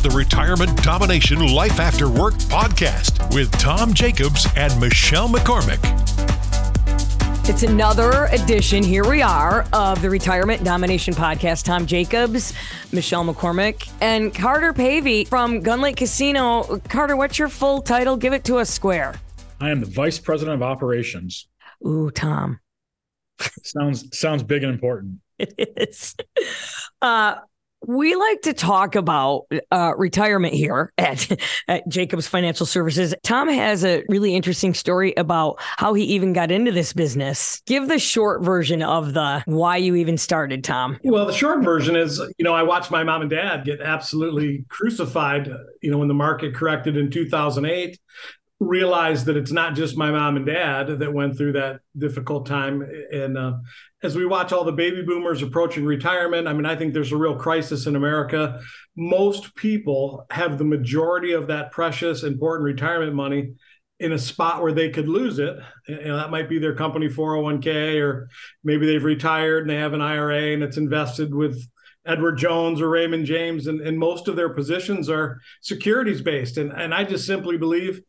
It's the Retirement Domination Life After Work podcast with Tom Jacobs and Michelle McCormick. It's another edition. Here we are of the Retirement Domination Podcast. Tom Jacobs, Michelle McCormick, and Carter Pavey from Gun Lake Casino. Carter, what's your full title? Give it to us square. I am the Vice President of Operations. Ooh, Tom. sounds sounds big and important. It is. Uh, we like to talk about uh, retirement here at, at Jacobs Financial Services. Tom has a really interesting story about how he even got into this business. Give the short version of the why you even started, Tom. Well, the short version is, you know, I watched my mom and dad get absolutely crucified, you know, when the market corrected in 2008 realized that it's not just my mom and dad that went through that difficult time and uh, as we watch all the baby boomers approaching retirement, I mean, I think there's a real crisis in America. Most people have the majority of that precious, important retirement money in a spot where they could lose it. You know, that might be their company 401k, or maybe they've retired and they have an IRA and it's invested with Edward Jones or Raymond James. And, and most of their positions are securities based. And, and I just simply believe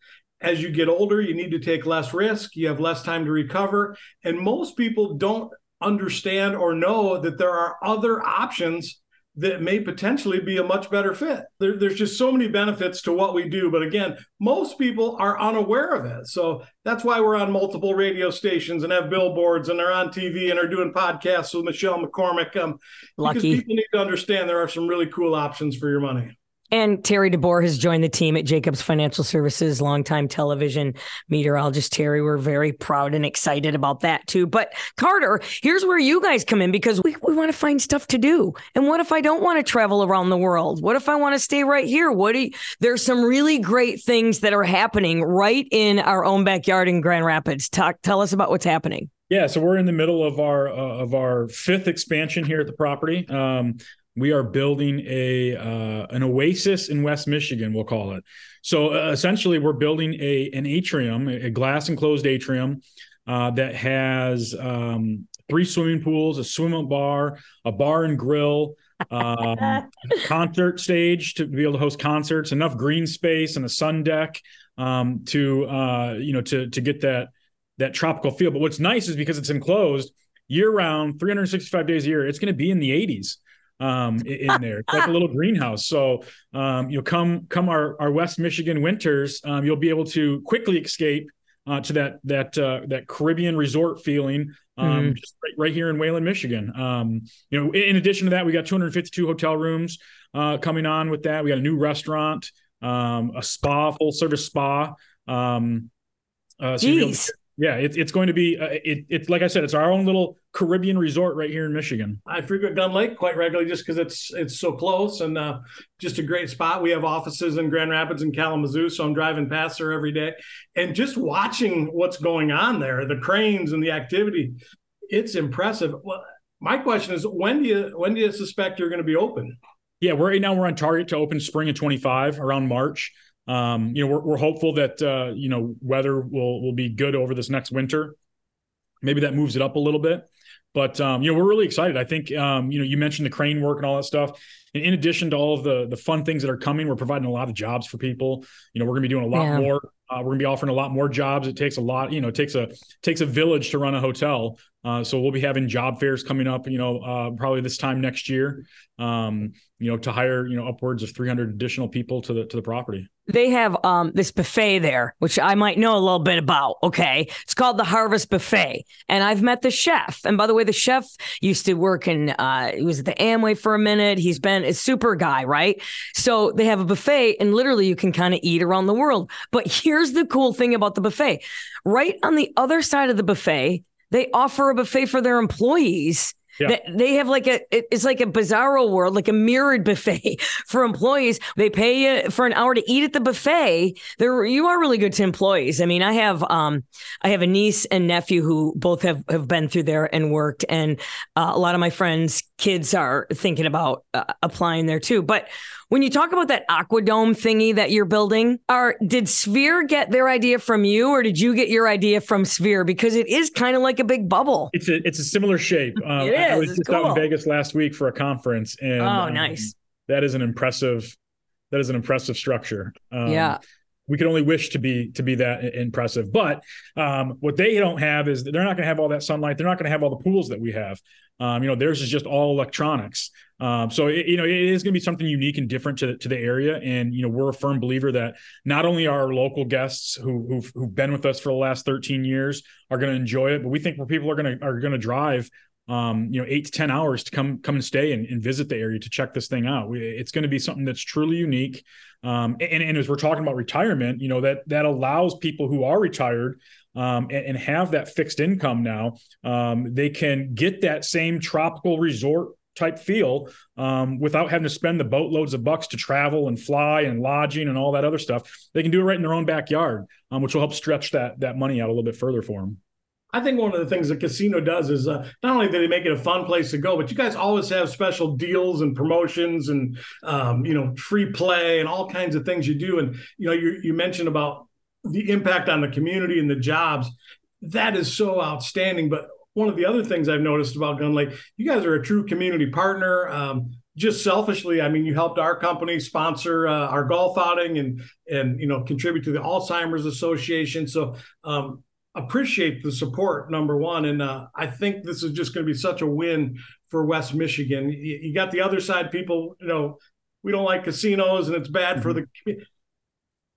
as you get older, you need to take less risk. You have less time to recover. And most people don't understand or know that there are other options that may potentially be a much better fit. There, there's just so many benefits to what we do. But again, most people are unaware of it. So that's why we're on multiple radio stations and have billboards and are on TV and are doing podcasts with Michelle McCormick. Um, Lucky. Because people need to understand there are some really cool options for your money. And Terry DeBoer has joined the team at Jacobs Financial Services, longtime television meteorologist. Terry, we're very proud and excited about that too. But Carter, here's where you guys come in because we, we want to find stuff to do. And what if I don't want to travel around the world? What if I want to stay right here? What do you, there's some really great things that are happening right in our own backyard in Grand Rapids. Talk, tell us about what's happening. Yeah, so we're in the middle of our uh, of our fifth expansion here at the property. Um, we are building a uh, an oasis in West Michigan. We'll call it. So uh, essentially, we're building a an atrium, a glass enclosed atrium uh, that has um, three swimming pools, a swim up bar, a bar and grill, um, concert stage to be able to host concerts, enough green space, and a sun deck um, to uh, you know to to get that that tropical feel. But what's nice is because it's enclosed year round, 365 days a year, it's going to be in the 80s um, in there. It's like a little greenhouse. So um, you'll come come our, our West Michigan winters, um, you'll be able to quickly escape uh, to that that uh, that Caribbean resort feeling. Um, mm. Just right, right, here in Wayland, Michigan. Um, you know, in, in, addition to that, we got 252 hotel rooms uh, coming on with that. We got a new restaurant, um, a spa, full service spa. Um, uh, so Jeez. Yeah, it, it's going to be. Uh, it, it's like I said, it's our own little Caribbean resort right here in Michigan. I frequent Gun Lake quite regularly just because it's it's so close and uh, just a great spot. We have offices in Grand Rapids and Kalamazoo, so I'm driving past there every day, and just watching what's going on there, the cranes and the activity, it's impressive. Well, my question is, when do you when do you suspect you're going to be open? Yeah, we're right now we're on target to open spring of 25 around March. Um, you know, we're, we're hopeful that uh, you know weather will will be good over this next winter. Maybe that moves it up a little bit, but um, you know, we're really excited. I think um, you know you mentioned the crane work and all that stuff. And in addition to all of the the fun things that are coming, we're providing a lot of jobs for people. You know, we're going to be doing a lot yeah. more. Uh, we're going to be offering a lot more jobs. It takes a lot. You know, it takes a takes a village to run a hotel. Uh, so we'll be having job fairs coming up. You know, uh, probably this time next year. Um, you know, to hire you know upwards of 300 additional people to the to the property they have um, this buffet there, which I might know a little bit about. Okay. It's called the Harvest Buffet. And I've met the chef. And by the way, the chef used to work in, uh, he was at the Amway for a minute. He's been a super guy, right? So they have a buffet and literally you can kind of eat around the world. But here's the cool thing about the buffet right on the other side of the buffet, they offer a buffet for their employees yeah. They have like a it's like a bizarro world, like a mirrored buffet for employees. They pay you for an hour to eat at the buffet. There you are really good to employees. I mean, I have um I have a niece and nephew who both have have been through there and worked, and uh, a lot of my friends' kids are thinking about uh, applying there too. But when you talk about that aquadome thingy that you're building, are did Sphere get their idea from you, or did you get your idea from Sphere? Because it is kind of like a big bubble. It's a it's a similar shape. Um, it is. I was just cool. out in Vegas last week for a conference, and oh, um, nice. That is an impressive that is an impressive structure. Um, yeah we can only wish to be to be that impressive. But um, what they don't have is they're not going to have all that sunlight. They're not going to have all the pools that we have. Um, you know, theirs is just all electronics. Um, so it, you know, it is going to be something unique and different to, to the area. And you know, we're a firm believer that not only our local guests who who've, who've been with us for the last 13 years are going to enjoy it, but we think where people are going to are going to drive um, you know, eight to 10 hours to come, come and stay and, and visit the area to check this thing out. It's going to be something that's truly unique. Um, and, and as we're talking about retirement, you know, that, that allows people who are retired um, and, and, have that fixed income now, um, they can get that same tropical resort type feel um, without having to spend the boatloads of bucks to travel and fly and lodging and all that other stuff. They can do it right in their own backyard, um, which will help stretch that that money out a little bit further for them. I think one of the things the casino does is uh, not only do they make it a fun place to go, but you guys always have special deals and promotions and um, you know free play and all kinds of things you do. And you know you you mentioned about the impact on the community and the jobs. That is so outstanding. But one of the other things I've noticed about Gun Lake, you guys are a true community partner. Um, just selfishly, I mean, you helped our company sponsor uh, our golf outing and and you know contribute to the Alzheimer's Association. So um, appreciate the support number one and uh, i think this is just going to be such a win for west michigan. You, you, got the other side people you know we don't like casinos and it's bad mm-hmm. for the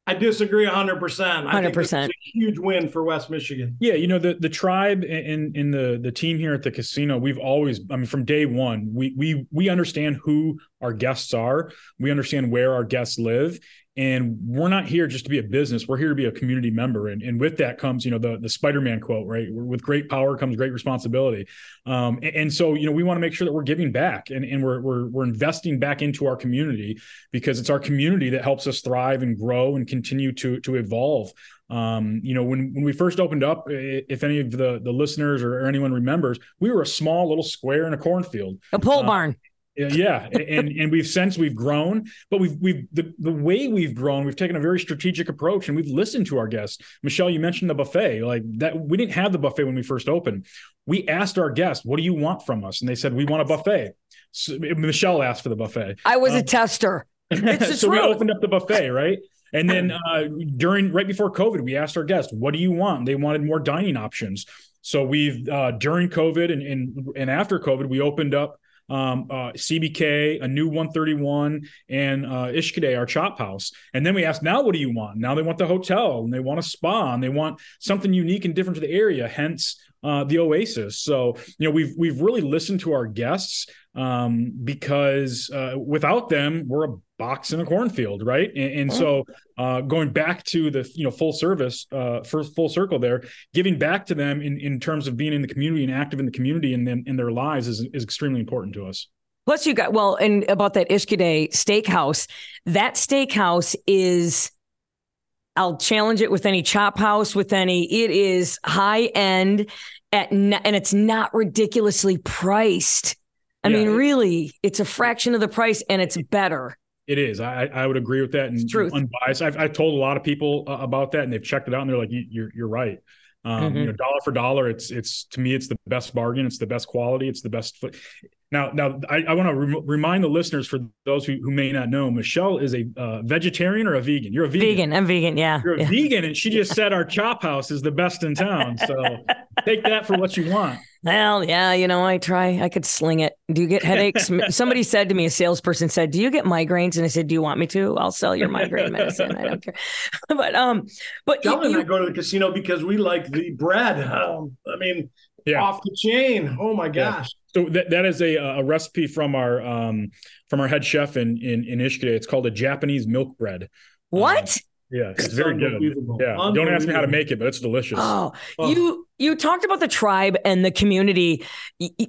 i disagree 100% 100% huge win for west michigan. Yeah you know the the tribe and in the the team here at the casino we've always i mean from day one we we we understand who our guests are. We understand where our guests live and we're not here just to be a business. We're here to be a community member. And, and with that comes you know the, the spider-man quote right? With great power comes great responsibility. Um, and, and, so you know we want to make sure that we're giving back and, and we're, we're, we're investing back into our community because it's our community that helps us thrive and grow and continue to to evolve. Um, you know when when we first opened up if any of the the listeners or, or anyone remembers we were a small little square in a cornfield. A pole uh, barn yeah, and and we've since we've grown, but we've we've the, the way we've grown, we've taken a very strategic approach and we've listened to our guests. Michelle, you mentioned the buffet, like that. We didn't have the buffet when we first opened. We asked our guests, "What do you want from us?" And they said, "We want a buffet." So, Michelle asked for the buffet. I was um, a tester. so we opened up the buffet, right? And then uh, during right before COVID, we asked our guests, "What do you want?" They wanted more dining options. So we've uh, during COVID and, and and after COVID, we opened up um, uh, CBK, a new 131, and uh, Ishkode, our chop house. And then we asked, now what do you want? Now they want the hotel and they want a spa and they want something unique and different to the area. Hence uh, the Oasis. So you know we've we've really listened to our guests um, because uh, without them we're a box in a cornfield, right? And, and so uh, going back to the you know full service, uh, first full circle there, giving back to them in, in terms of being in the community and active in the community and in, in their lives is is extremely important to us. Plus, you got well, and about that Ishkode steakhouse, that steakhouse is. I'll challenge it with any chop house, with any. It is high end, at and it's not ridiculously priced. I yeah, mean, really, it's a fraction of the price, and it's better. It is. I I would agree with that. And truth. unbiased. I've I've told a lot of people uh, about that, and they've checked it out, and they're like, "You're you're right." Um, mm-hmm. You know, dollar for dollar, it's it's to me, it's the best bargain. It's the best quality. It's the best. Foot. Now, now I, I want to re- remind the listeners for those who, who may not know, Michelle is a uh, vegetarian or a vegan. You're a vegan. Vegan. I'm vegan. Yeah. You're a yeah. vegan, and she just said our chop house is the best in town. So take that for what you want. Well, yeah, you know, I try. I could sling it. Do you get headaches? Somebody said to me, a salesperson said, "Do you get migraines?" And I said, "Do you want me to? I'll sell your migraine medicine. I don't care." but um, but John you, and I go to the casino because we like the bread. Um, I mean, yeah. off the chain. Oh my gosh. Yeah. So that, that is a, a recipe from our um from our head chef in in, in Ishkode. It's called a Japanese milk bread. What? Um, yeah, it's, it's very good. Yeah, don't ask me how to make it, but it's delicious. Oh, oh, you you talked about the tribe and the community.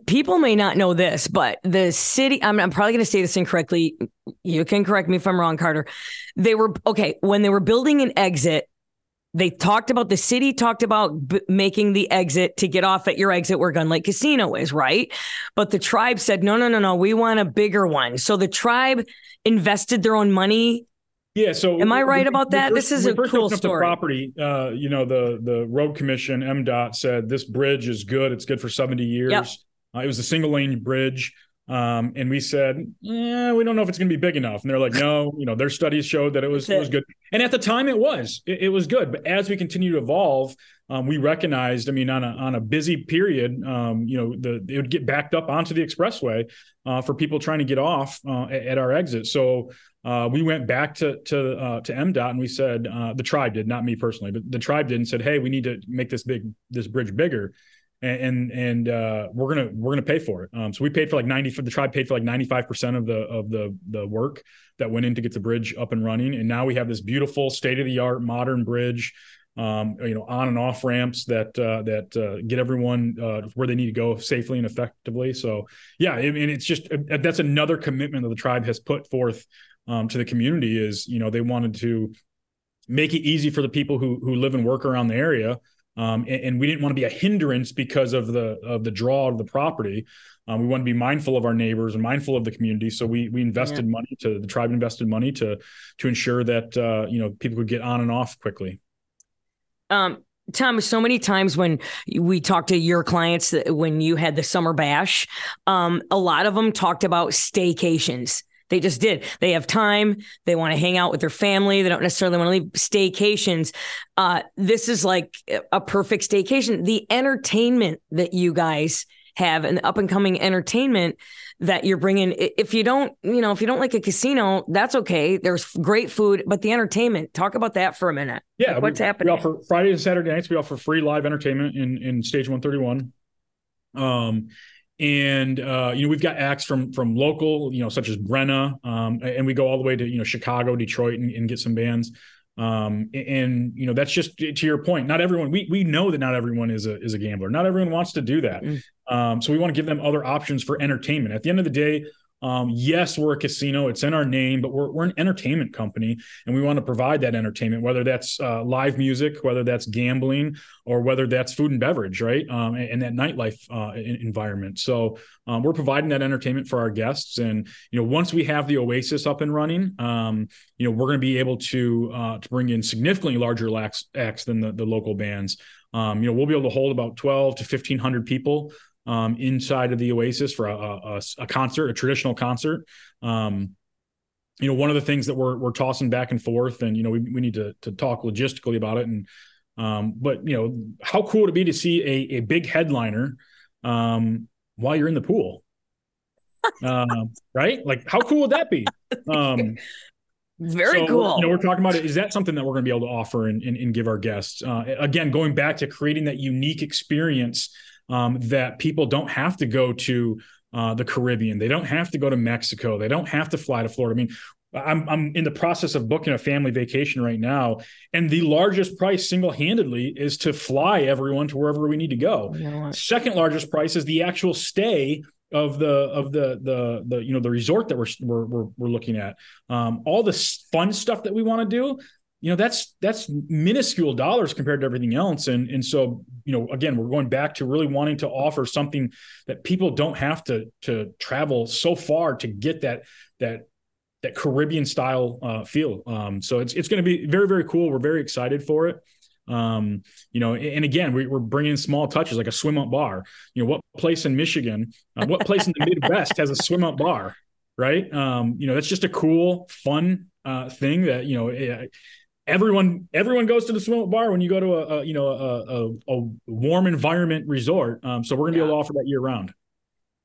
People may not know this, but the city. I'm, I'm probably going to say this incorrectly. You can correct me if I'm wrong, Carter. They were okay when they were building an exit. They talked about the city talked about b- making the exit to get off at your exit where Gun Lake Casino is, right? But the tribe said, no, no, no, no, we want a bigger one. So the tribe invested their own money yeah. So am I right about that? First, this is a cool story. property, uh, you know, the the road commission MDOT said this bridge is good. It's good for seventy years. Yep. Uh, it was a single lane bridge. Um, and we said, yeah, we don't know if it's going to be big enough. And they're like, no, you know, their studies showed that it was it was good. And at the time, it was it, it was good. But as we continue to evolve, um, we recognized, I mean, on a on a busy period, um, you know, the it would get backed up onto the expressway uh, for people trying to get off uh, at, at, our exit. So uh, we went back to to uh, to MDOT and we said uh, the tribe did, not me personally, but the tribe did, and said, hey, we need to make this big this bridge bigger and and uh, we're gonna we're gonna pay for it. Um, so we paid for like ninety the tribe paid for like ninety five percent of the of the the work that went in to get the bridge up and running, and now we have this beautiful state of the art modern bridge. Um, you know, on and off ramps that uh, that uh, get everyone uh, where they need to go safely and effectively. So, yeah, mean, it's just uh, that's another commitment that the tribe has put forth um, to the community. Is you know they wanted to make it easy for the people who who live and work around the area um, and, and, we didn't want to be a hindrance because of the of the draw of the property. Um, we want to be mindful of our neighbors and mindful of the community. So we we invested yeah. money to the tribe invested money to to ensure that uh, you know people could get on and off quickly. Um, Tom, so many times when we talked to your clients when you had the summer bash, um, a lot of them talked about staycations they just did. They have time. They want to hang out with their family. They don't necessarily want to leave staycations. Uh, this is like a perfect staycation. The entertainment that you guys have and the up and coming entertainment that you're bringing. If you don't, you know, if you don't like a casino, that's okay. There's great food, but the entertainment. Talk about that for a minute. Yeah, like what's we, happening? We offer Friday and Saturday nights. We offer free live entertainment in in stage 131. Um, and uh, you know we've got acts from from local you know such as Brenna um, and we go all the way to you know Chicago Detroit and, and get some bands. Um, and you know that's just to your point not everyone we we know that not everyone is a is a gambler. Not everyone wants to do that. Mm. um, so we want to give them other options for entertainment. At the end of the day um, yes, we're a casino; it's in our name, but we're we're an entertainment company, and we want to provide that entertainment, whether that's uh, live music, whether that's gambling, or whether that's food and beverage, right? Um, and, and, that nightlife uh, environment. So um, we're providing that entertainment for our guests, and you know, once we have the Oasis up and running, um, you know, we're going to be able to uh, to bring in significantly larger acts, acts than the, the local bands. Um, you know, we'll be able to hold about twelve to fifteen hundred people um, inside of the Oasis for a, a, a concert, a traditional concert. Um, you know, one of the things that we're we're tossing back and forth, and you know, we, we need to to talk logistically about it. And um, but you know, how cool would it be to see a a big headliner um, while you're in the pool? uh, right? Like, how cool would that be? Um, very so, cool. You know, we're talking about it. Is that something that we're going to be able to offer and, and, and give our guests? Uh, again, going back to creating that unique experience um, that people don't have to go to uh, the Caribbean. They don't have to go to Mexico. They don't have to fly to Florida. I mean, I'm I'm in the process of booking a family vacation right now, and the largest price single handedly is to fly everyone to wherever we need to go. Second largest price is the actual stay of the of the the the you know the resort that we're we're we're, looking at. Um, all the fun stuff that we want to do you know that's that's minuscule dollars compared to everything else and and so you know again we're going back to really wanting to offer something that people don't have to to travel so far to get that that that Caribbean style uh, feel um, so it's it's going to be very very cool we're very excited for it um, you know, and again, we, are bringing small touches like a swim up bar. You know, what place in Michigan, uh, what place in the Midwest has a swim up bar, right? Um, you know, that's just a cool, fun uh, thing that you know. It, everyone everyone goes to the swim bar when you go to a, a you know a, a, a, warm environment resort. Um, so we're gonna be able to offer that year round.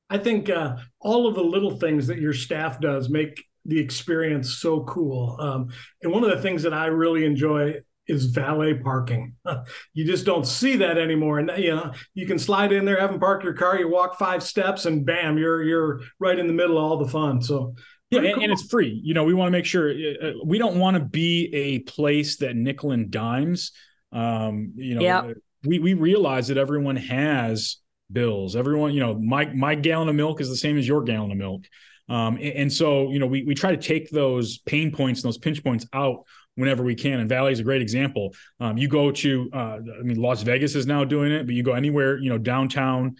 I think uh, all of the little things that your staff does make the experience so cool. Um, and one of the things that I really enjoy is valet parking. you just don't see that anymore. And you know, you can slide in there, have them park your car, you walk five steps, and bam, you're you're right in the middle of all the fun. So yeah, and, cool. and, it's free. You know, we want to make sure uh, uh, we don't want to be a place that nickel and dimes. Um, you know, yep. we we realize that everyone has bills. Everyone, you know, my my gallon of milk is the same as your gallon of milk. Um, and, and, so, you know, we we try to take those pain points and those pinch points out whenever we can. And Valley is a great example. Um, you go to, uh, I mean, Las Vegas is now doing it, but you go anywhere, you know, downtown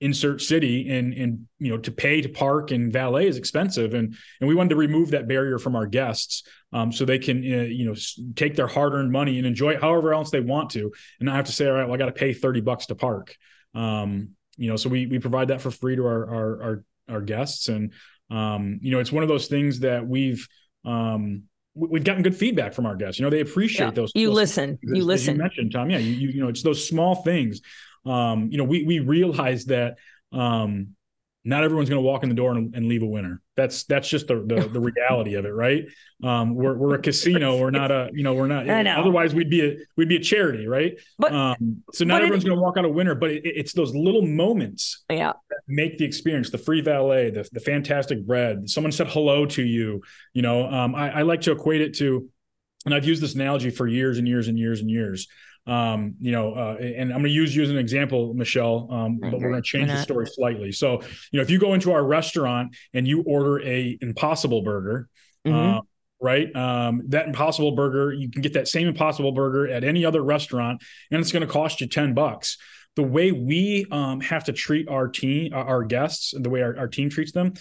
insert city and and you know to pay to park and valet is expensive and and we wanted to remove that barrier from our guests um, so they can uh, you know take their hard-earned money and enjoy it however else they want to and not have to say all right well i got to pay 30 bucks to park um, you know so we we provide that for free to our our our, our guests, and um, you know, it's one of those things that we've um, we've gotten good feedback from our guests. You know, they appreciate Yeah. those. You those listen. You listen. you mentioned, Tom. Yeah, you, you you know, it's those small things. Um, you know, we we realize that um, not everyone's going to walk in the door and, and leave a winner. That's that's just the the, the reality of it, right? Um, we're we're a casino. We're not a you know we're not. I know. Otherwise, we'd be a we'd be a charity, right? But- um, so not but everyone's going to walk out a winner, but it, it's those little moments Yeah. that make the experience. The free valet, the the fantastic bread. Someone said hello to you. You know, um, I, I like to equate it to, and I've used this analogy for years and years and years and years. Um, you know, uh, and I'm going to use you as an example, Michelle, um, but we're going to change the story slightly. So, you know, if you go into our restaurant and you order a Impossible Burger, Mhm. uh, right? Um, that Impossible Burger, you can get that same Impossible Burger at any other restaurant, and it's going to cost you ten bucks. The way we um, have to treat our team, our guests, and the way our, our team treats them,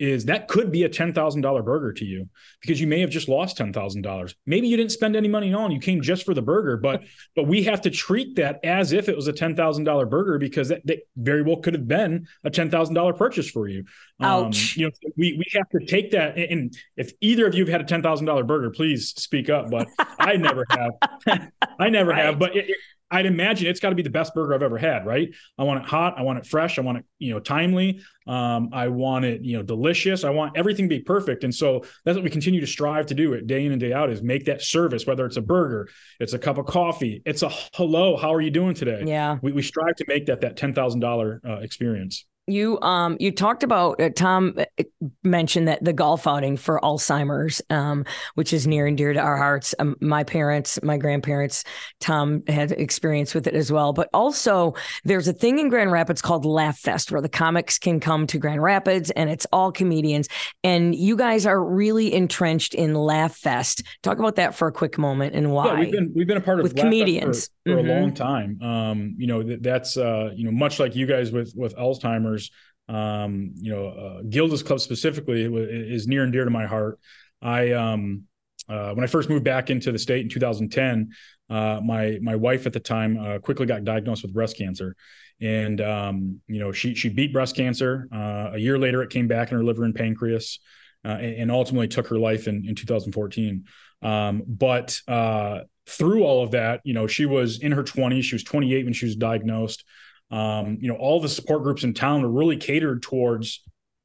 is that could be a ten thousand dollar burger to you because you may have just lost ten thousand dollars. Maybe you didn't spend any money on, you came just for the burger, but but we have to treat that as if it was a ten thousand dollar burger because that, that very well could have been a ten thousand dollar purchase for you. Um, Ouch. you know, we we have to take that. and- if either of you have had a ten thousand dollar burger, please speak up. But I never have. I never Right. have. But it, it- I'd imagine it's got to be the best burger I've ever had. Right? I want it hot. I want it fresh. I want it you know timely. Um, I want it you know delicious. I want everything to be perfect. And so that's what we continue to strive to do it day in and day out is make that service. Whether it's a burger, it's a cup of coffee, it's a hello. How are you doing today? Yeah. We, we strive to make that that ten thousand dollar uh, experience. You um you talked about uh, Tom uh, mentioned that the golf outing for Alzheimer's um which is near and dear to our hearts. Um, my parents, my grandparents, Tom had experience with it as well. But also there's a thing in Grand Rapids called Laugh Fest where the comics can come to Grand Rapids and it's all comedians and you guys are really entrenched in Laugh Fest. Talk about that for a quick moment and why. Yeah, we've been we've been a part of With Laugh comedians. for, for Mhm. a long time. Um, you know that, that's uh, you know much like you guys with with Alzheimer's. Um, you know, uh, Gilda's Club specifically is near and dear to my heart. I um, uh, when I first moved back into the state in 2010, uh, my my wife at the time uh, quickly got diagnosed with breast cancer, and um, you know she she beat breast cancer. Uh, a year later, it came back in her liver and pancreas, uh, and, and ultimately took her life in in 2014. Um, but uh, through all of that, you know, she was in her 20s. She was 28 when she was diagnosed. Um, you know, all the support groups in town were really catered towards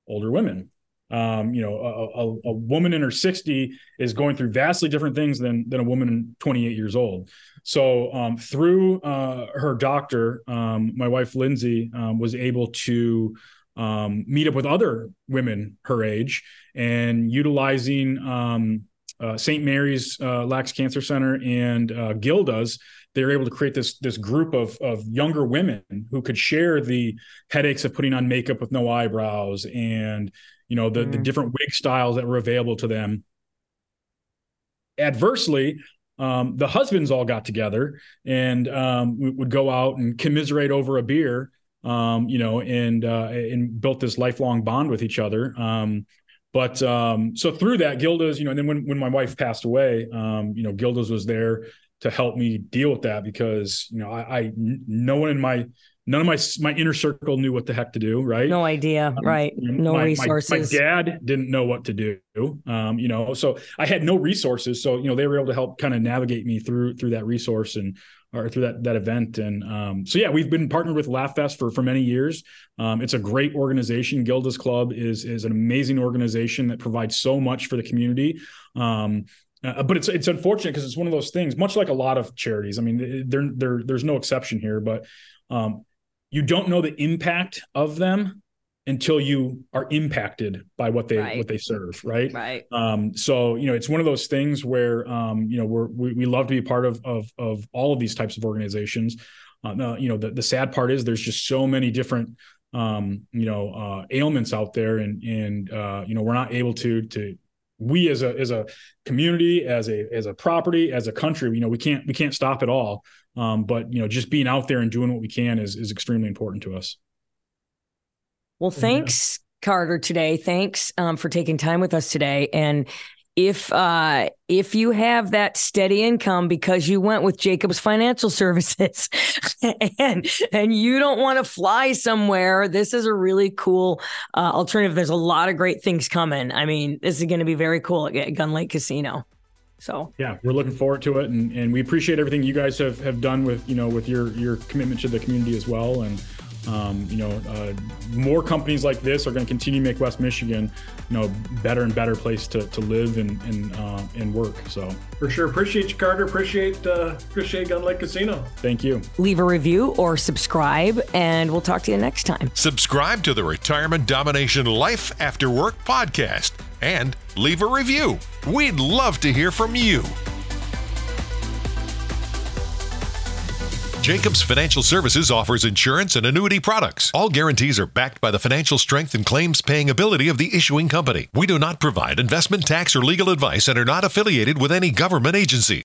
older women. Um, you know, a, a, a woman in her 60 is going through vastly different things than than a woman 28 years old. So um, through uh, her doctor, um, my wife Lindsay um, was able to um, meet up with other women her age and utilizing um, uh, St. Mary's uh, Lacks Cancer Center and uh, Gilda's, they were able to create this this group of of younger women who could share the headaches of putting on makeup with no eyebrows and you know the the Mm. different wig styles that were available to them. Adversely, um, the husbands all got together and um, we would go out and commiserate over a beer, um, you know, and uh, and built this lifelong bond with each other. Um, but um, so through that, Gilda's, you know, and then when when my wife passed away, um, you know, Gilda's was there to help me deal with that because you know I, I no one in my none of my my inner circle knew what the heck to do, right? no idea, Um, right? No my- my- resources. My, dad didn't know what to do. Um, you know, so I had no resources. So, you know, they were able to help kind of navigate me through through that resource and or through that that event. And um, so yeah, we've been partnered with Laugh Fest for for many years. Um, it's a great organization. Gilda's Club is is an amazing organization that provides so much for the community. Um, uh, but it's it's unfortunate because it's one of those things, much like a lot of charities. I mean, there there there's no exception here, but um, you don't know the impact of them until you are impacted by what they Right. what they serve, right? Right. Um, so you know, it's one of those things where um, you know we're, we we love to be a part of of of all of these types of organizations. Uh, you know, the the sad part is there's just so many different um, you know uh, ailments out there, and and uh, you know we're not able to to we as a as a community as a as a property as a country you know we can't we can't stop it all um, but you know just being out there and doing what we can is is extremely important to us Well, Yeah. thanks, Carter, today. Thanks um, for taking time with us today. And if uh, if you have that steady income because you went with Jacobs Financial Services, and and you don't want to fly somewhere, this is a really cool uh, alternative. There's a lot of great things coming. I mean, this is going to be very cool at Gun Lake Casino. So yeah, we're looking forward to it, and, and we appreciate everything you guys have, have done with you know with your your commitment to the community as well, and um, you know uh, more companies like this are going to continue to make West Michigan you know better and better place to, to live and and, uh, and work. So for sure, appreciate you, Carter. Appreciate uh, appreciate Gun Lake Casino. Thank you. Leave a review or subscribe, and we'll talk to you next time. Subscribe to the Retirement Domination Life After Work podcast and leave a review. We'd love to hear from you. Jacobs Financial Services offers insurance and annuity products. All guarantees are backed by the financial strength and claims paying ability of the issuing company. We do not provide investment tax or legal advice and are not affiliated with any government agency.